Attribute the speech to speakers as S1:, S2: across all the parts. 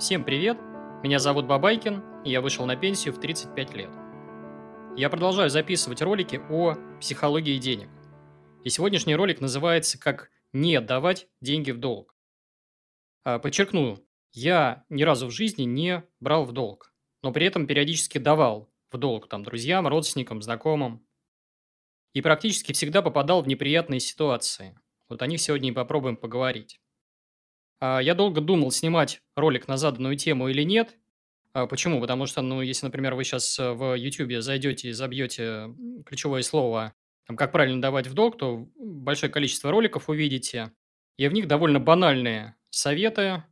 S1: Всем привет! Меня зовут Бабайкин, и я вышел на пенсию в 35 лет. Я продолжаю записывать ролики о психологии денег. И сегодняшний ролик называется «Как не отдавать деньги в долг». А, подчеркну, я ни разу в жизни не брал в долг, но при этом периодически давал в долг там друзьям, родственникам, знакомым. И практически всегда попадал в неприятные ситуации. Вот о них сегодня и попробуем поговорить. А, я долго думал, снимать ролик на заданную тему или нет. А, почему? Потому что, ну, если, например, вы сейчас э, в YouTube зайдете и забьете ключевое слово, там, как правильно давать в долг, то большое количество роликов увидите, и в них довольно банальные советы.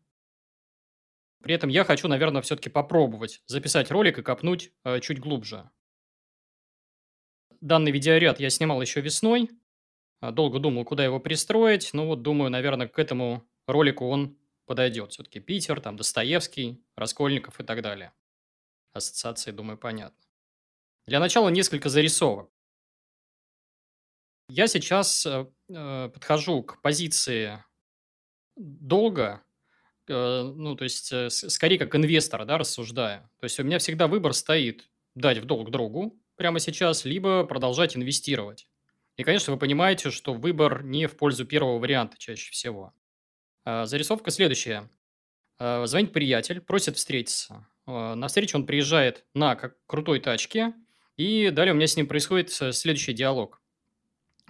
S1: При этом я хочу, наверное, все-таки попробовать записать ролик и копнуть э, чуть глубже. Данный видеоряд я снимал еще весной. А, долго думал, куда его пристроить. Ну вот, думаю, наверное, к этому ролику он подойдет. Все-таки Питер, там Достоевский, Раскольников и так далее. Ассоциации, думаю, понятно. Для начала несколько зарисовок. Я сейчас э, э подхожу к позиции долга, э, ну, то есть, э, скорее как инвестор, да, рассуждая. То есть, у меня всегда выбор стоит дать в долг другу прямо сейчас, либо продолжать инвестировать. И, конечно, вы понимаете, что выбор не в пользу первого варианта чаще всего. А, зарисовка следующая. А, звонит приятель, просит встретиться. А, на встречу он приезжает на как крутой тачке, и далее у меня с ним происходит э, следующий диалог.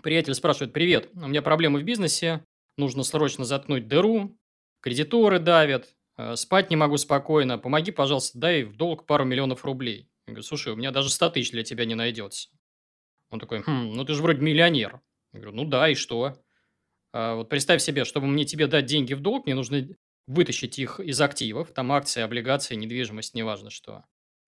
S1: Приятель спрашивает, привет, у меня проблемы в бизнесе, нужно срочно заткнуть дыру, кредиторы давят, спать не могу спокойно, помоги, пожалуйста, дай в долг пару миллионов рублей. Я говорю, слушай, у меня даже 100 тысяч для тебя не найдется. Он такой, хм, ну ты же вроде миллионер. Я говорю, ну да, и что? А, вот представь себе, чтобы мне тебе дать деньги в долг, мне нужно вытащить их из активов, там акции, облигации, недвижимость, неважно что.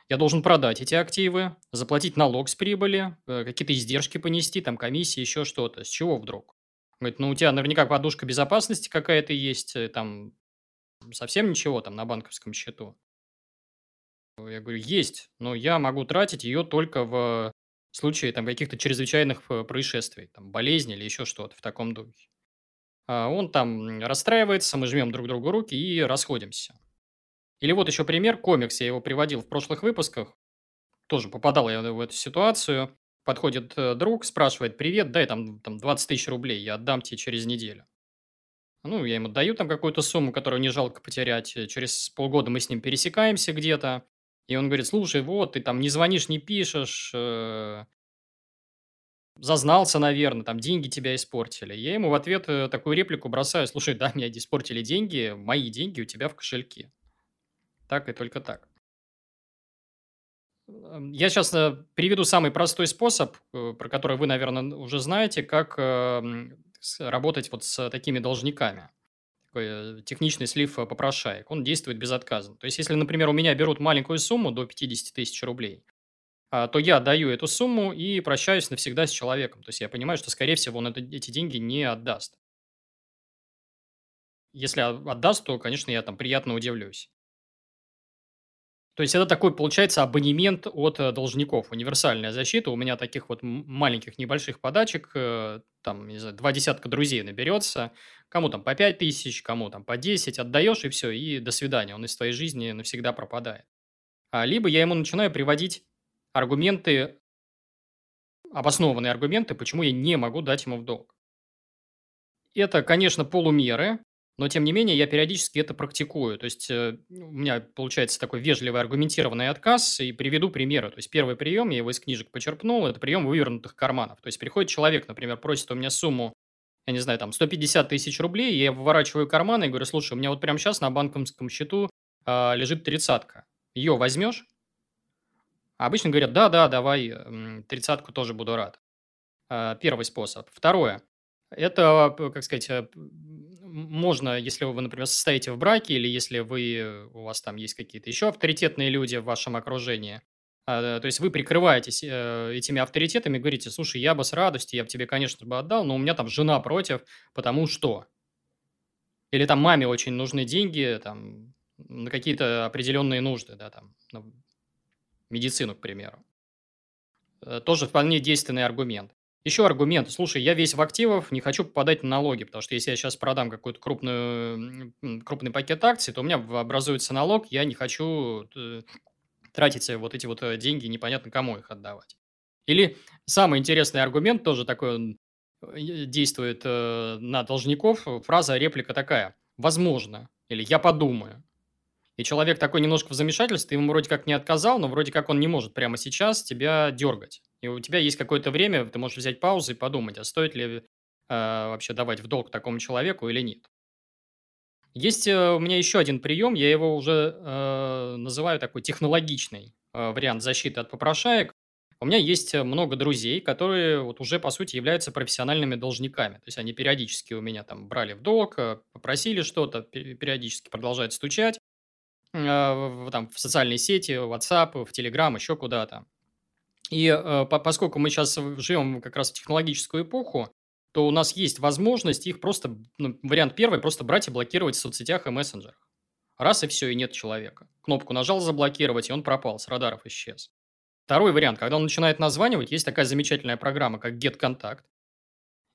S1: Я должен продать эти активы, заплатить налог с прибыли, э, какие-то издержки понести, там комиссии, еще что-то. С чего вдруг? Говорит, ну у тебя наверняка подушка безопасности какая-то есть, э, там совсем ничего там на банковском счету. Я говорю, есть, но я могу тратить ее только в случае там каких-то чрезвычайных э, происшествий, там болезни или еще что-то в таком духе. А, он там расстраивается, мы жмем друг другу руки и расходимся. Или вот еще пример, комикс, я его приводил в прошлых выпусках, тоже попадал я в эту ситуацию. Подходит э, друг, спрашивает, привет, дай там, там 20 тысяч рублей, я отдам тебе через неделю. Ну, я ему даю там какую-то сумму, которую не жалко потерять. Через полгода мы с ним пересекаемся где-то. И он говорит, слушай, вот, ты там не звонишь, не пишешь, э, зазнался, наверное, там деньги тебя испортили. Я ему в ответ э, такую реплику бросаю, слушай, да, меня испортили деньги, мои деньги у тебя в кошельке. Так и только так. Я сейчас э, приведу самый простой способ, э, про который вы, наверное, уже знаете, как эм, работать вот с такими должниками. Такой техничный слив попрошаек. Он действует безотказно. То есть, если, например, у меня берут маленькую сумму до 50 тысяч рублей, то я даю эту сумму и прощаюсь навсегда с человеком. То есть я понимаю, что, скорее всего, он это, эти деньги не отдаст. Если отдаст, то, конечно, я там приятно удивлюсь. То есть это такой, получается, абонемент от э, должников, универсальная защита. У меня таких вот маленьких небольших подачек, э, там, не знаю, два десятка друзей наберется. Кому там по 5 тысяч, кому там по 10, отдаешь и все, и до свидания. Он из твоей жизни навсегда пропадает. А, либо я ему начинаю приводить аргументы, обоснованные аргументы, почему я не могу дать ему в долг. Это, конечно, полумеры, но тем не менее я периодически это практикую. То есть э, у меня получается такой вежливый аргументированный отказ, и приведу примеры. То есть первый прием, я его из книжек почерпнул, это прием вывернутых карманов. То есть приходит человек, например, просит у меня сумму, я не знаю, там 150 тысяч рублей, я выворачиваю карманы и говорю, слушай, у меня вот прямо сейчас на банковском счету э, лежит тридцатка. Ее возьмешь? А обычно говорят, да-да, давай, тридцатку тоже буду рад. А, первый способ. Второе. Это, как сказать, э, можно, если вы, например, состоите в браке, или если вы, у вас там есть какие-то еще авторитетные люди в вашем окружении, а, то есть вы прикрываетесь э, этими авторитетами, говорите, слушай, я бы с радостью, я бы тебе, конечно, бы отдал, но у меня там жена против, потому что. Или там маме очень нужны деньги, там, на какие-то определенные нужды, да, там, медицину, к примеру. Э, тоже вполне действенный аргумент. Еще аргумент. Слушай, я весь в активах, не хочу попадать на налоги, потому что если я сейчас продам какой-то крупную, крупный пакет акций, то у меня образуется налог, я не хочу э, тратить вот эти вот э, деньги, непонятно кому их отдавать. Или самый интересный аргумент, тоже такой он действует на должников, фраза, реплика такая. Возможно. Или я подумаю. И человек такой немножко в замешательстве, ему вроде как не отказал, но вроде как он не может прямо сейчас тебя дергать. И у тебя есть какое-то время, ты можешь взять паузу и подумать, а стоит ли э, вообще давать в долг такому человеку или нет. Есть э, у меня еще один прием, я его уже э, называю такой технологичный э, вариант защиты от попрошаек. У меня есть много друзей, которые вот уже, по сути, являются профессиональными должниками. То есть они периодически у меня там брали в долг, э, попросили что-то, периодически продолжают стучать э, там, в социальные сети, в WhatsApp, в Telegram, еще куда-то. И э, поскольку мы сейчас живем как раз в технологическую эпоху, то у нас есть возможность их просто, ну, вариант первый, просто брать и блокировать в соцсетях и мессенджерах. Раз и все, и нет человека. Кнопку нажал заблокировать, и он пропал, с радаров исчез. Второй вариант, когда он начинает названивать, есть такая замечательная программа, как GetContact.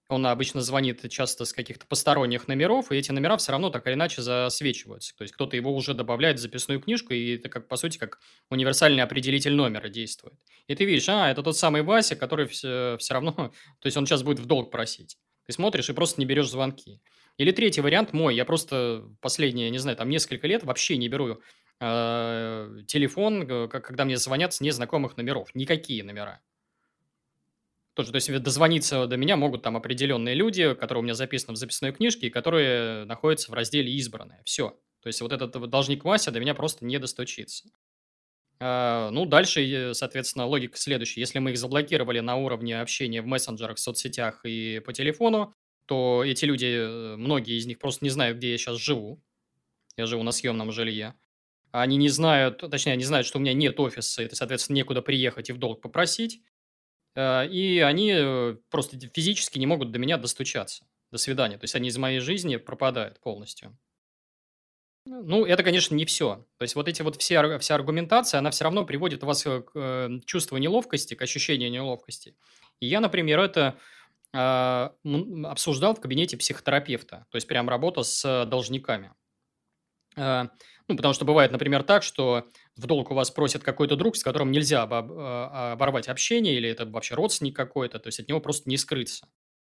S1: Он обычно звонит часто с каких-то посторонних номеров, и эти номера все равно так или иначе засвечиваются. То есть кто-то его уже добавляет в записную книжку, и это, как, по сути, как универсальный определитель номера действует. И ты видишь, а, это тот самый Вася, который все, все равно... То есть он сейчас будет в долг просить. Ты смотришь и просто не берешь звонки. Или третий вариант мой. Я просто последние, не знаю, там несколько лет вообще не беру э, телефон, э, когда мне звонят с незнакомых номеров. Никакие номера. Тоже, то есть дозвониться до меня могут там определенные люди, которые у меня записаны в записной книжке, и которые находятся в разделе «Избранные». Все. То есть вот этот должник Вася до меня просто не достучится. А, ну, дальше, соответственно, логика следующая. Если мы их заблокировали на уровне общения в мессенджерах, соцсетях и по телефону, то эти люди, э, многие из них просто не знают, где я сейчас живу. Я живу на съемном жилье. Они не знают, точнее, они знают, что у меня нет офиса, и, соответственно, некуда приехать и в долг попросить. Э, и они э, просто физически не могут до меня достучаться. До свидания. То есть они из моей жизни пропадают полностью. Ну, это, конечно, не все. То есть вот эти вот все, вся аргументация, она все равно приводит вас э, к чувству неловкости, к ощущению неловкости. И я, например, это э, обсуждал в кабинете психотерапевта. То есть прям работа с должниками. Э, ну, потому что бывает, например, так, что в долг у вас просит какой-то друг, с которым нельзя а, оборвать общение, или это вообще родственник какой-то, то есть от него просто не скрыться.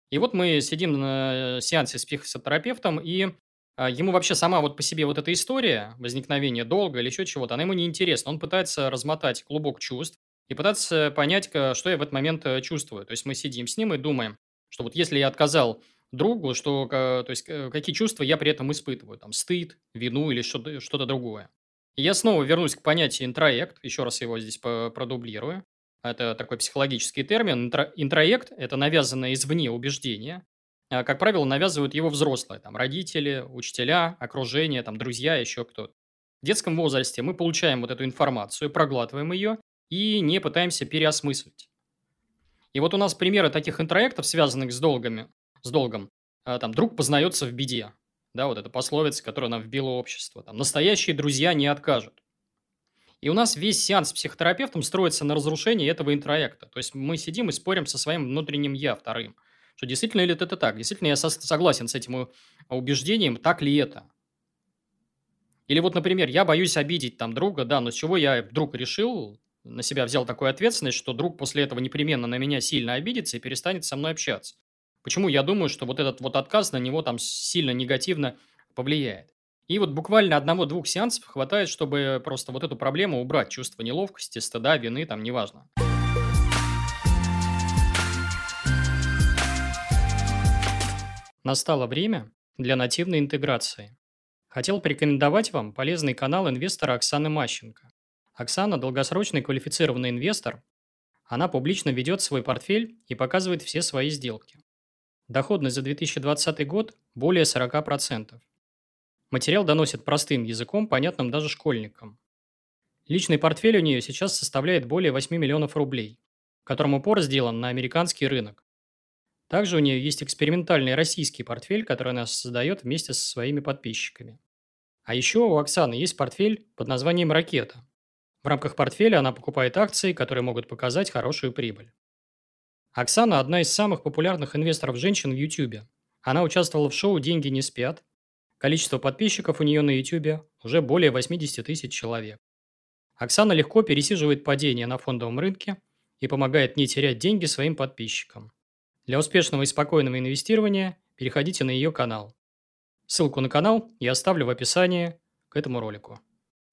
S1: И вот мы сидим на сеансе с психотерапевтом, и а, ему вообще сама вот по себе вот эта история возникновения долга или еще чего-то, она ему не интересна. Он пытается размотать клубок чувств и пытаться понять, что я в этот момент э, чувствую. То есть мы сидим с ним и думаем, что вот если я отказал другу, что, то есть, какие чувства я при этом испытываю, там, стыд, вину или что-то, что-то другое. Я снова вернусь к понятию интроект, еще раз его здесь продублирую. Это такой психологический термин. Интро, интроект – это навязанное извне убеждение. А, как правило, навязывают его взрослые, там, родители, учителя, окружение, там, друзья, еще кто-то. В детском возрасте мы получаем вот эту информацию, проглатываем ее и не пытаемся переосмыслить. И вот у нас примеры таких интроектов, связанных с долгами, с долгом. А, там, друг познается в беде. Да, вот эта пословица, которая нам вбило общество. Там, настоящие друзья не откажут. И у нас весь сеанс с психотерапевтом строится на разрушении этого интроекта. То есть мы сидим и спорим со своим внутренним «я» вторым. Что действительно ли это так? Действительно я согласен с этим убеждением, так ли это? Или вот, например, я боюсь обидеть там друга, да, но с чего я вдруг решил, на себя взял такую ответственность, что друг после этого непременно на меня сильно обидится и перестанет со мной общаться. Почему я думаю, что вот этот вот отказ на него там сильно негативно повлияет. И вот буквально одного-двух сеансов хватает, чтобы просто вот эту проблему убрать. Чувство неловкости, стыда, вины, там, неважно. Настало время для нативной интеграции. Хотел порекомендовать вам полезный канал инвестора Оксаны Мащенко. Оксана – долгосрочный квалифицированный инвестор. Она публично ведет свой портфель и показывает все свои сделки. Доходность за 2020 год более 40%. Материал доносит простым языком, понятным даже школьникам. Личный портфель у нее сейчас составляет более 8 миллионов рублей, которым упор сделан на американский рынок. Также у нее есть экспериментальный российский портфель, который она создает вместе со своими подписчиками. А еще у Оксаны есть портфель под названием «Ракета». В рамках портфеля она покупает акции, которые могут показать хорошую прибыль. Оксана– одна из самых популярных инвесторов женщин в YouTube. Она участвовала в шоу «Деньги не спят». Количество подписчиков у нее на YouTube уже более 80 тысяч человек. Оксана легко пересиживает падения на фондовом рынке и помогает не терять деньги своим подписчикам. Для успешного и спокойного инвестирования переходите на ее канал. Ссылку на канал я оставлю в описании к этому ролику.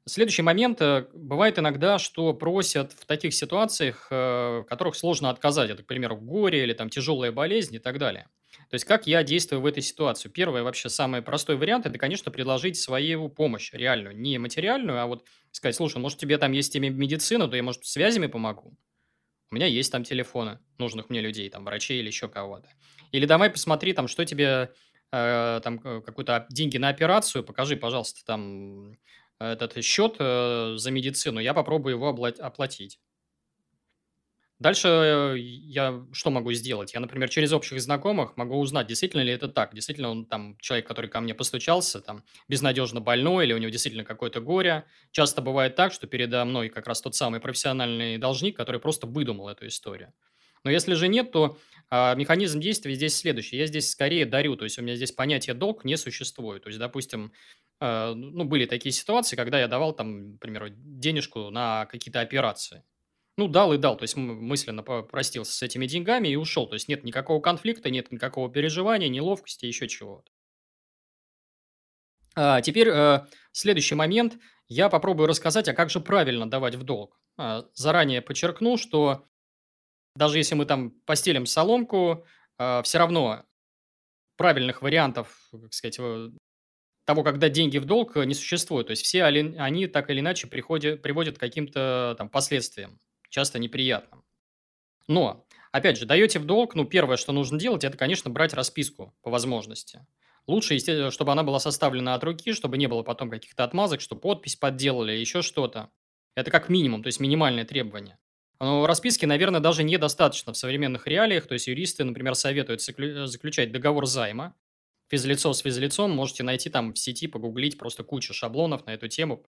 S1: Следующий момент. Э, бывает иногда, что просят в таких ситуациях, э, в которых сложно отказать. Это, к примеру, горе или там тяжелая болезнь и так далее. То есть, как я действую в этой ситуации? Первый, вообще, самый простой вариант – это, конечно, предложить свою помощь реальную. Не материальную, а вот сказать, слушай, может, тебе там есть медицина, то я, может, связями помогу? У меня есть там телефоны нужных мне людей, там, врачей или еще кого-то. Или давай посмотри, там, что тебе, э, там, какую-то деньги на операцию, покажи, пожалуйста, там, этот счет э, за медицину, я попробую его оплатить. Дальше э, я что могу сделать? Я, например, через общих знакомых могу узнать, действительно ли это так. Действительно он там человек, который ко мне постучался, там безнадежно больной или у него действительно какое-то горе. Часто бывает так, что передо мной как раз тот самый профессиональный должник, который просто выдумал эту историю. Но если же нет, то а, механизм действия здесь следующий. Я здесь скорее дарю, то есть у меня здесь понятие долг не существует. То есть, допустим, ну, были такие ситуации, когда я давал там, к примеру, денежку на какие-то операции. Ну, дал и дал, то есть мысленно простился с этими деньгами и ушел. То есть нет никакого конфликта, нет никакого переживания, неловкости, еще чего-то. А, теперь э, следующий момент. Я попробую рассказать, а как же правильно давать в долг. А, заранее подчеркну, что даже если мы там постелим соломку, э, все равно правильных вариантов, как сказать, того, когда деньги в долг, не существует. То есть все они так или иначе приходят, приводят к каким-то там последствиям часто неприятным. Но, опять же, даете в долг, ну, первое, что нужно делать, это, конечно, брать расписку по возможности. Лучше, естественно, чтобы она была составлена от руки, чтобы не было потом каких-то отмазок, что подпись подделали, еще что-то. Это как минимум, то есть минимальное требование. Но расписки, наверное, даже недостаточно в современных реалиях. То есть юристы, например, советуют заключать договор займа. Физлицо с физлицом можете найти там в сети, погуглить просто кучу шаблонов на эту тему.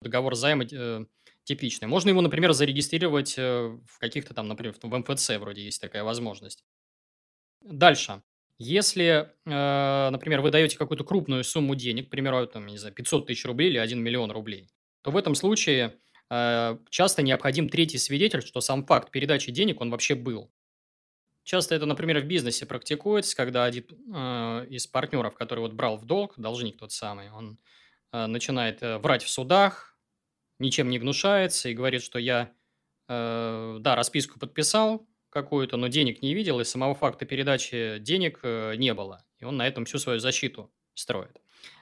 S1: Договор займа э, типичный. Можно его, например, зарегистрировать э, в каких-то там, например, в МФЦ вроде есть такая возможность. Дальше. Если, э, например, вы даете какую-то крупную сумму денег, к примеру, там, не знаю, 500 тысяч рублей или 1 миллион рублей, то в этом случае э, часто необходим третий свидетель, что сам факт передачи денег, он вообще был. Часто это, например, в бизнесе практикуется, когда один э, из партнеров, который вот брал в долг, должник тот самый, он э, начинает э, врать в судах, ничем не гнушается и говорит, что я, э, да, расписку подписал какую-то, но денег не видел, и самого факта передачи денег э, не было. И он на этом всю свою защиту строит.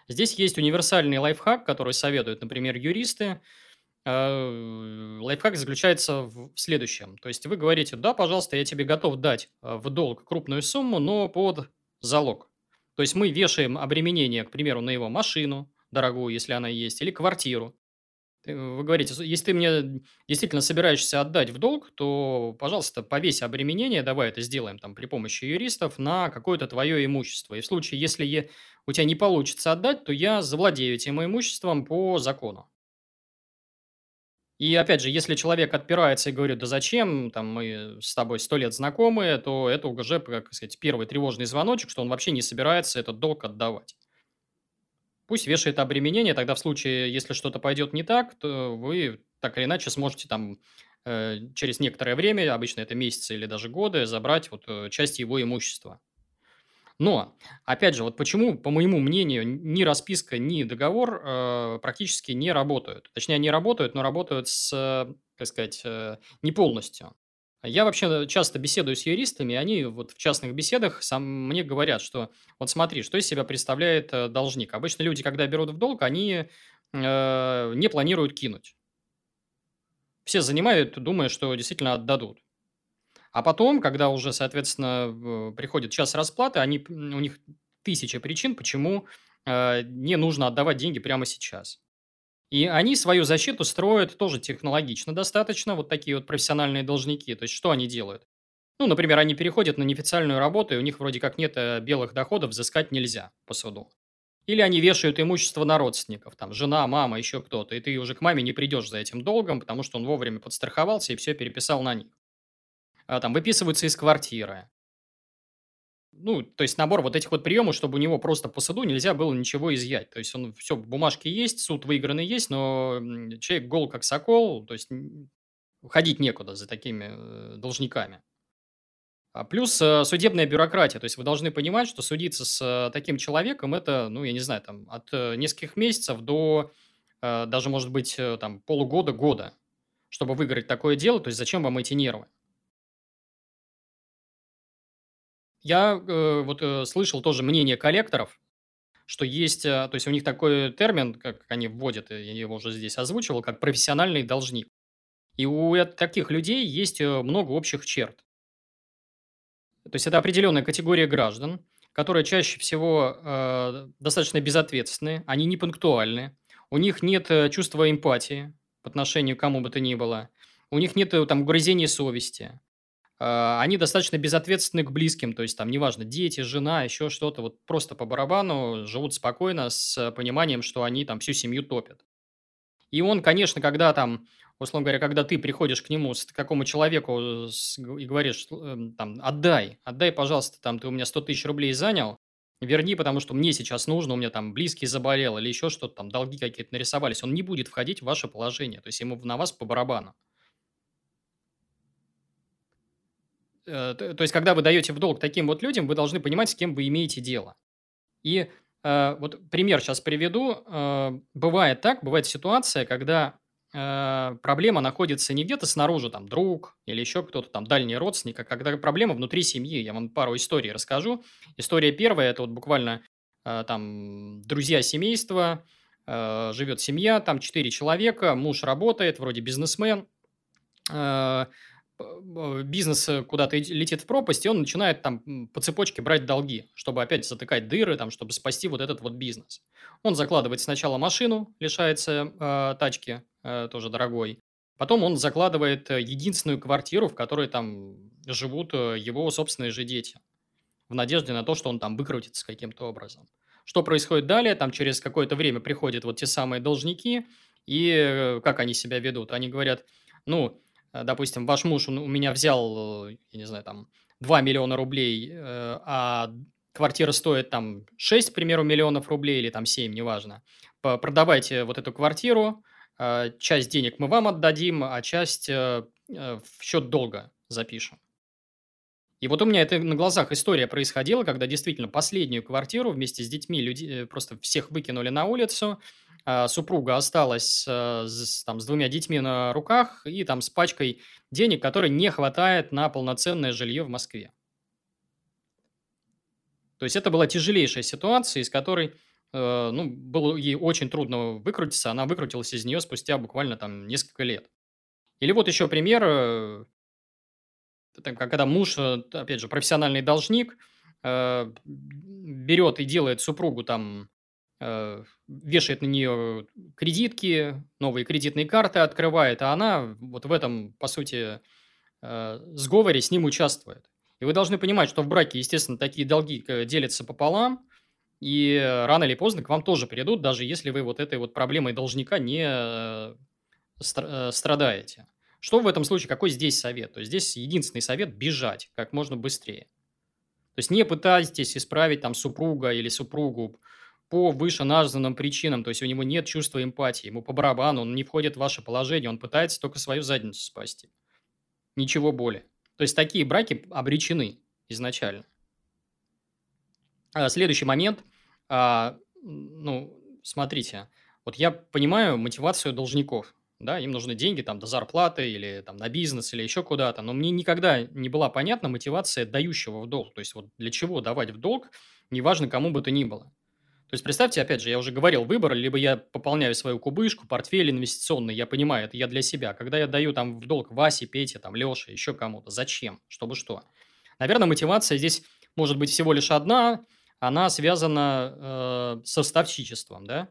S1: Здесь есть универсальный лайфхак, который советуют, например, юристы. Э, лайфхак заключается в следующем. То есть вы говорите, да, пожалуйста, я тебе готов дать э, в долг крупную сумму, но под залог. То есть мы вешаем обременение, к примеру, на его машину дорогую, если она есть, или квартиру. Вы говорите, если ты мне действительно собираешься отдать в долг, то, пожалуйста, повесь обременение, давай это сделаем там при помощи юристов, на какое-то твое имущество. И в случае, если у тебя не получится отдать, то я завладею этим имуществом по закону. И опять же, если человек отпирается и говорит, да зачем, там мы с тобой сто лет знакомы, то это уже, как сказать, первый тревожный звоночек, что он вообще не собирается этот долг отдавать. Пусть вешает обременение, тогда в случае, если что-то пойдет не так, то вы так или иначе сможете там э, через некоторое время, обычно это месяцы или даже годы, забрать вот э, часть его имущества. Но, опять же, вот почему, по моему мнению, ни расписка, ни договор э, практически не работают. Точнее, они работают, но работают с, так сказать, э, не полностью. Я вообще часто беседую с юристами, и они вот в частных беседах сам мне говорят, что вот смотри, что из себя представляет э, должник. Обычно люди, когда берут в долг, они э, не планируют кинуть. Все занимают, думая, что действительно отдадут. А потом, когда уже, соответственно, приходит час расплаты, они, у них тысяча причин, почему э, не нужно отдавать деньги прямо сейчас. И они свою защиту строят тоже технологично достаточно, вот такие вот профессиональные должники. То есть, что они делают? Ну, например, они переходят на неофициальную работу, и у них вроде как нет э, белых доходов, взыскать нельзя по суду. Или они вешают имущество на родственников, там, жена, мама, еще кто-то, и ты уже к маме не придешь за этим долгом, потому что он вовремя подстраховался и все переписал на них. А, там выписываются из квартиры. Ну, то есть набор вот этих вот приемов, чтобы у него просто по суду нельзя было ничего изъять. То есть он все, бумажки есть, суд выигранный есть, но человек гол как сокол, то есть ходить некуда за такими э, должниками. А плюс э, судебная бюрократия. То есть вы должны понимать, что судиться с э, таким человеком это, ну, я не знаю, там от нескольких месяцев до даже, может быть, там полугода, года, чтобы выиграть такое дело. То есть зачем вам эти нервы? Я э, вот э, слышал тоже мнение коллекторов, что есть, э, то есть у них такой термин, как они вводят, я его уже здесь озвучивал, как профессиональный должник. И у таких людей есть много общих черт. То есть это определенная категория граждан, которые чаще всего э, достаточно безответственны, они не пунктуальны, у них нет чувства эмпатии по отношению к кому бы то ни было, у них нет там угрызений совести, они достаточно безответственны к близким, то есть там неважно, дети, жена, еще что-то, вот просто по барабану живут спокойно с пониманием, что они там всю семью топят. И он, конечно, когда там, условно говоря, когда ты приходишь к нему, к какому человеку и говоришь, эм, там, отдай, отдай, пожалуйста, там, ты у меня 100 тысяч рублей занял, верни, потому что мне сейчас нужно, у меня там близкий заболел или еще что-то, там, долги какие-то нарисовались, он не будет входить в ваше положение, то есть ему на вас по барабану. Э, то есть, когда вы даете в долг таким вот людям, вы должны понимать, с кем вы имеете дело. И э, вот пример сейчас приведу. Э, бывает так, бывает ситуация, когда э, проблема находится не где-то снаружи, там, друг или еще кто-то, там, дальний родственник, а когда проблема внутри семьи. Я вам пару историй расскажу. История первая, это вот буквально э, там друзья семейства, э, живет семья, там четыре человека, муж работает, вроде бизнесмен, э, бизнес э, куда-то летит в пропасть, и он начинает там по цепочке брать долги, чтобы опять затыкать дыры, там, чтобы спасти вот этот вот бизнес. Он закладывает сначала машину, лишается э, тачки, э, тоже дорогой. Потом он закладывает э, единственную квартиру, в которой там живут э, его собственные же дети. В надежде на то, что он там выкрутится каким-то образом. Что происходит далее? Там через какое-то время приходят вот те самые должники, и как они себя ведут? Они говорят, ну, допустим, ваш муж у меня взял, э, я не знаю, там, 2 миллиона рублей, э, а квартира стоит там 6, к примеру, миллионов рублей или там 7, неважно. Продавайте вот эту квартиру, часть денег мы вам отдадим, а часть в счет долга запишем. И вот у меня это на глазах история происходила, когда действительно последнюю квартиру вместе с детьми люди просто всех выкинули на улицу, а, супруга осталась э, с, там, с двумя детьми на руках и там с пачкой денег, которой не хватает на полноценное жилье в Москве. То есть это была тяжелейшая ситуация, из которой э, ну, было ей очень трудно выкрутиться. Она выкрутилась из нее спустя буквально там несколько лет. Или вот еще пример, э, когда муж, э, опять же, профессиональный должник, э, берет и делает супругу там вешает на нее кредитки, новые кредитные карты открывает, а она вот в этом, по сути, э, сговоре с ним участвует. И вы должны понимать, что в браке, естественно, такие долги э, делятся пополам, и рано или поздно к вам тоже придут, даже если вы вот этой вот проблемой должника не страдаете. Что в этом случае, какой здесь совет? То есть здесь единственный совет – бежать как можно быстрее. То есть не пытайтесь исправить там супруга или супругу по вышеназванным причинам, то есть у него нет чувства эмпатии, ему по барабану, он не входит в ваше положение, он пытается только свою задницу спасти. Ничего более. То есть такие браки обречены изначально. А, следующий момент. А, ну, смотрите, вот я понимаю мотивацию должников. Да, им нужны деньги там до зарплаты или там на бизнес или еще куда-то. Но мне никогда не была понятна мотивация дающего в долг. То есть вот для чего давать в долг, неважно кому бы то ни было. То есть, представьте, опять же, я уже говорил, выбор, либо я пополняю свою кубышку, портфель инвестиционный, я понимаю, это я для себя. Когда я даю там в долг Васе, Пете, там, Леше, еще кому-то, зачем? Чтобы что? Наверное, мотивация здесь может быть всего лишь одна, она связана э, со ставчичеством, да?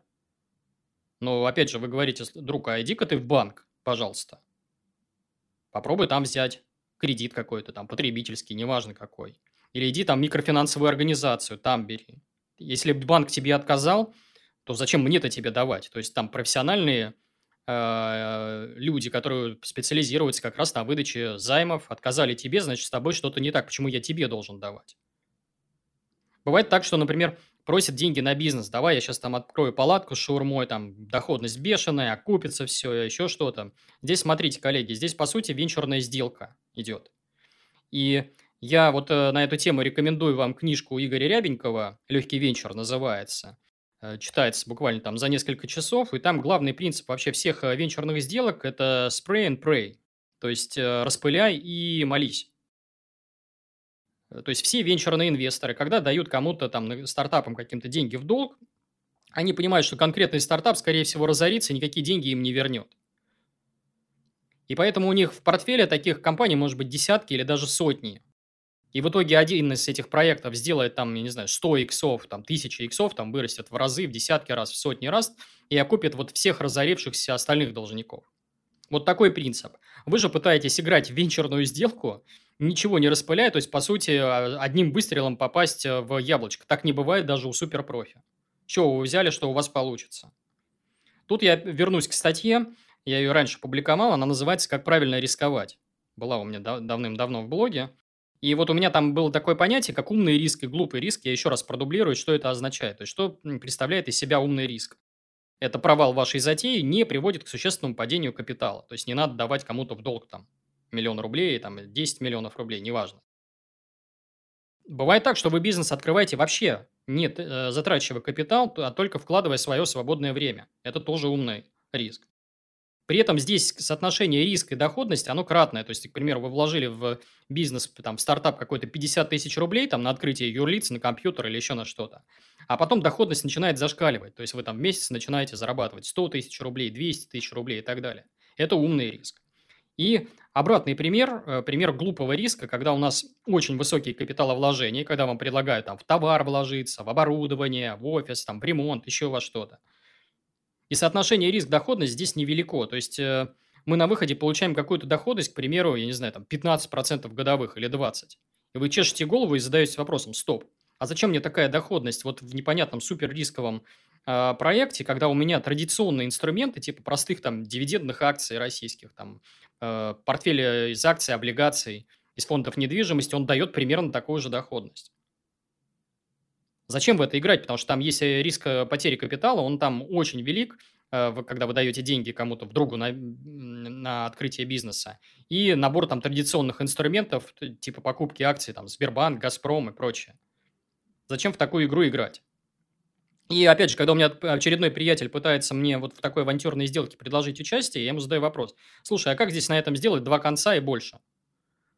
S1: Но, опять же, вы говорите, друг, а иди-ка ты в банк, пожалуйста. Попробуй там взять кредит какой-то, там, потребительский, неважно какой. Или иди там в микрофинансовую организацию, там бери. Если банк тебе отказал, то зачем мне-то тебе давать? То есть там профессиональные э, люди, которые специализируются как раз на выдаче займов, отказали тебе, значит, с тобой что-то не так. Почему я тебе должен давать? Бывает так, что, например, просят деньги на бизнес. Давай я сейчас там открою палатку с шаурмой, там доходность бешеная, окупится все, еще что-то. Здесь, смотрите, коллеги, здесь, по сути, венчурная сделка идет. И я вот э, на эту тему рекомендую вам книжку Игоря Рябенького «Легкий венчур» называется. Э, читается буквально там за несколько часов, и там главный принцип вообще всех э, венчурных сделок – это spray and pray, то есть э, распыляй и молись. Э, то есть все венчурные инвесторы, когда дают кому-то там стартапам каким-то деньги в долг, они понимают, что конкретный стартап, скорее всего, разорится, и никакие деньги им не вернет. И поэтому у них в портфеле таких компаний может быть десятки или даже сотни. И в итоге один из этих проектов сделает там, я не знаю, 100 иксов, там, 1000 иксов, там, вырастет в разы, в десятки раз, в сотни раз, и окупит вот всех разорившихся остальных должников. Вот такой принцип. Вы же пытаетесь играть в венчурную сделку, ничего не распыляя, то есть, по сути, а, одним выстрелом попасть э, в яблочко. Так не бывает даже у суперпрофи. Чего вы взяли, что у вас получится? Тут я вернусь к статье, я ее раньше публиковал, она называется «Как правильно рисковать». Была у меня давным-давно в блоге. И вот у меня там было такое понятие, как умный риск и глупый риск. Я еще раз продублирую, что это означает. То есть, что представляет из себя умный риск. Это провал вашей затеи не приводит к существенному падению капитала. То есть, не надо давать кому-то в долг там миллион рублей, там 10 миллионов рублей, неважно. Бывает так, что вы бизнес открываете вообще не э, затрачивая капитал, а только вкладывая свое свободное время. Это тоже умный риск. При этом здесь соотношение риска и доходности, оно кратное. То есть, к примеру, вы вложили в бизнес, там, в стартап какой-то 50 тысяч рублей там, на открытие юрлиц, на компьютер или еще на что-то. А потом доходность начинает зашкаливать. То есть, вы там в месяц начинаете зарабатывать 100 тысяч рублей, 200 тысяч рублей и так далее. Это умный риск. И обратный пример, э, пример глупого риска, когда у нас очень высокие капиталовложения, когда вам предлагают там в товар вложиться, в оборудование, в офис, там в ремонт, еще во что-то. И соотношение риск-доходность здесь невелико. То есть э, мы на выходе получаем какую-то доходность, к примеру, я не знаю, там 15% годовых или 20%. И вы чешете голову и задаетесь вопросом, стоп, а зачем мне такая доходность вот в непонятном суперрисковом э, проекте, когда у меня традиционные инструменты, типа простых там дивидендных акций российских, там э, портфеля из акций, облигаций, из фондов недвижимости, он дает примерно такую же доходность. Зачем в это играть? Потому что там есть э, риск э, потери капитала, он там очень велик, э, когда вы даете деньги кому-то в другу на, на открытие бизнеса. И набор там традиционных инструментов, типа покупки акций, там Сбербанк, Газпром и прочее. Зачем в такую игру играть? И опять же, когда у меня очередной приятель пытается мне вот в такой авантюрной сделке предложить участие, я ему задаю вопрос. Слушай, а как здесь на этом сделать два конца и больше?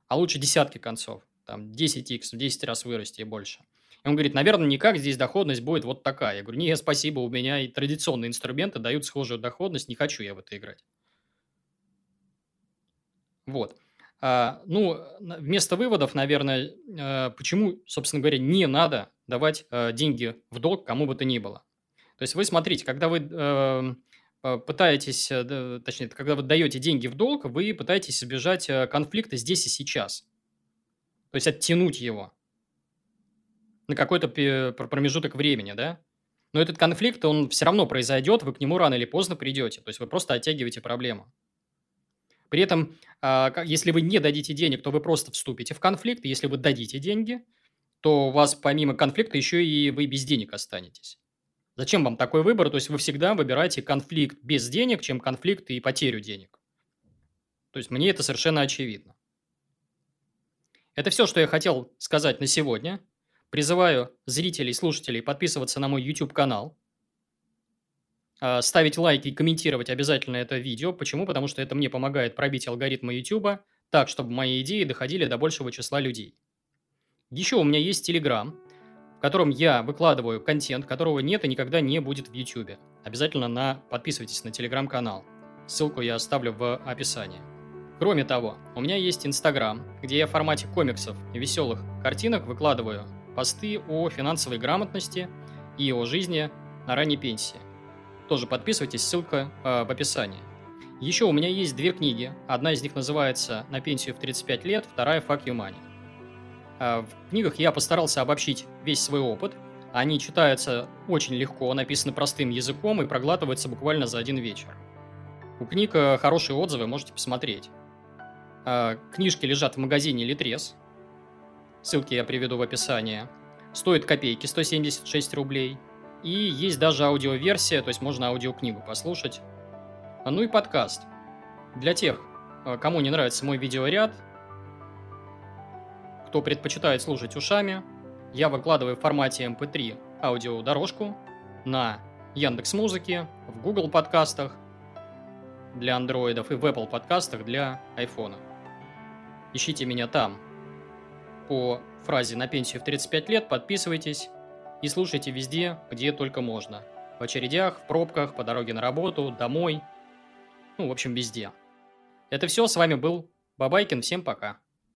S1: А лучше десятки концов. Там 10x, в 10 раз вырасти и больше. И он говорит, наверное, никак, здесь доходность будет вот такая. Я говорю, не, спасибо, у меня и традиционные инструменты дают схожую доходность, не хочу я в это играть. Вот. А, ну, вместо выводов, наверное, а, почему, собственно говоря, не надо давать а, деньги в долг кому бы то ни было. То есть вы смотрите, когда вы а, пытаетесь, а, точнее, когда вы даете деньги в долг, вы пытаетесь избежать а, конфликта здесь и сейчас. То есть оттянуть его на какой-то промежуток времени, да? Но этот конфликт, он все равно произойдет, вы к нему рано или поздно придете. То есть вы просто оттягиваете проблему. При этом, а, если вы не дадите денег, то вы просто вступите в конфликт. Если вы дадите деньги, то у вас помимо конфликта еще и вы без денег останетесь. Зачем вам такой выбор? То есть вы всегда выбираете конфликт без денег, чем конфликт и потерю денег. То есть мне это совершенно очевидно. Это все, что я хотел сказать на сегодня. Призываю зрителей, слушателей подписываться на мой YouTube-канал, а, ставить лайки и комментировать обязательно это видео. Почему? Потому что это мне помогает пробить алгоритмы YouTube так, чтобы мои идеи доходили до большего числа людей. Еще у меня есть Telegram, в котором я выкладываю контент, которого нет и никогда не будет в YouTube. Обязательно на... подписывайтесь на Telegram-канал. Ссылку я оставлю в описании. Кроме того, у меня есть Instagram, где я в формате комиксов и веселых картинок выкладываю посты о финансовой грамотности и о жизни на ранней пенсии. Тоже подписывайтесь, ссылка э, в описании. Еще у меня есть две книги. Одна из них называется «На пенсию в 35 лет», вторая «Fuck you money». Э, в книгах я постарался обобщить весь свой опыт. Они читаются очень легко, написаны простым языком и проглатываются буквально за один вечер. У книг э, хорошие отзывы, можете посмотреть. А, книжки лежат в магазине Литрес. Ссылки я приведу в описании. Стоит копейки, 176 рублей. И есть даже аудиоверсия, то есть можно аудиокнигу послушать. Ну и подкаст. Для тех, э, кому не нравится мой видеоряд, кто предпочитает слушать ушами, я выкладываю в формате MP3 аудиодорожку на Яндекс Музыке, в Google подкастах для андроидов и в Apple подкастах для айфона. Ищите меня там. По фразе «на пенсию в 35 лет» подписывайтесь и слушайте везде, где только можно. В очередях, в пробках, по дороге на работу, домой. Ну, в общем, везде. Это все. С вами был Бабайкин. Всем пока.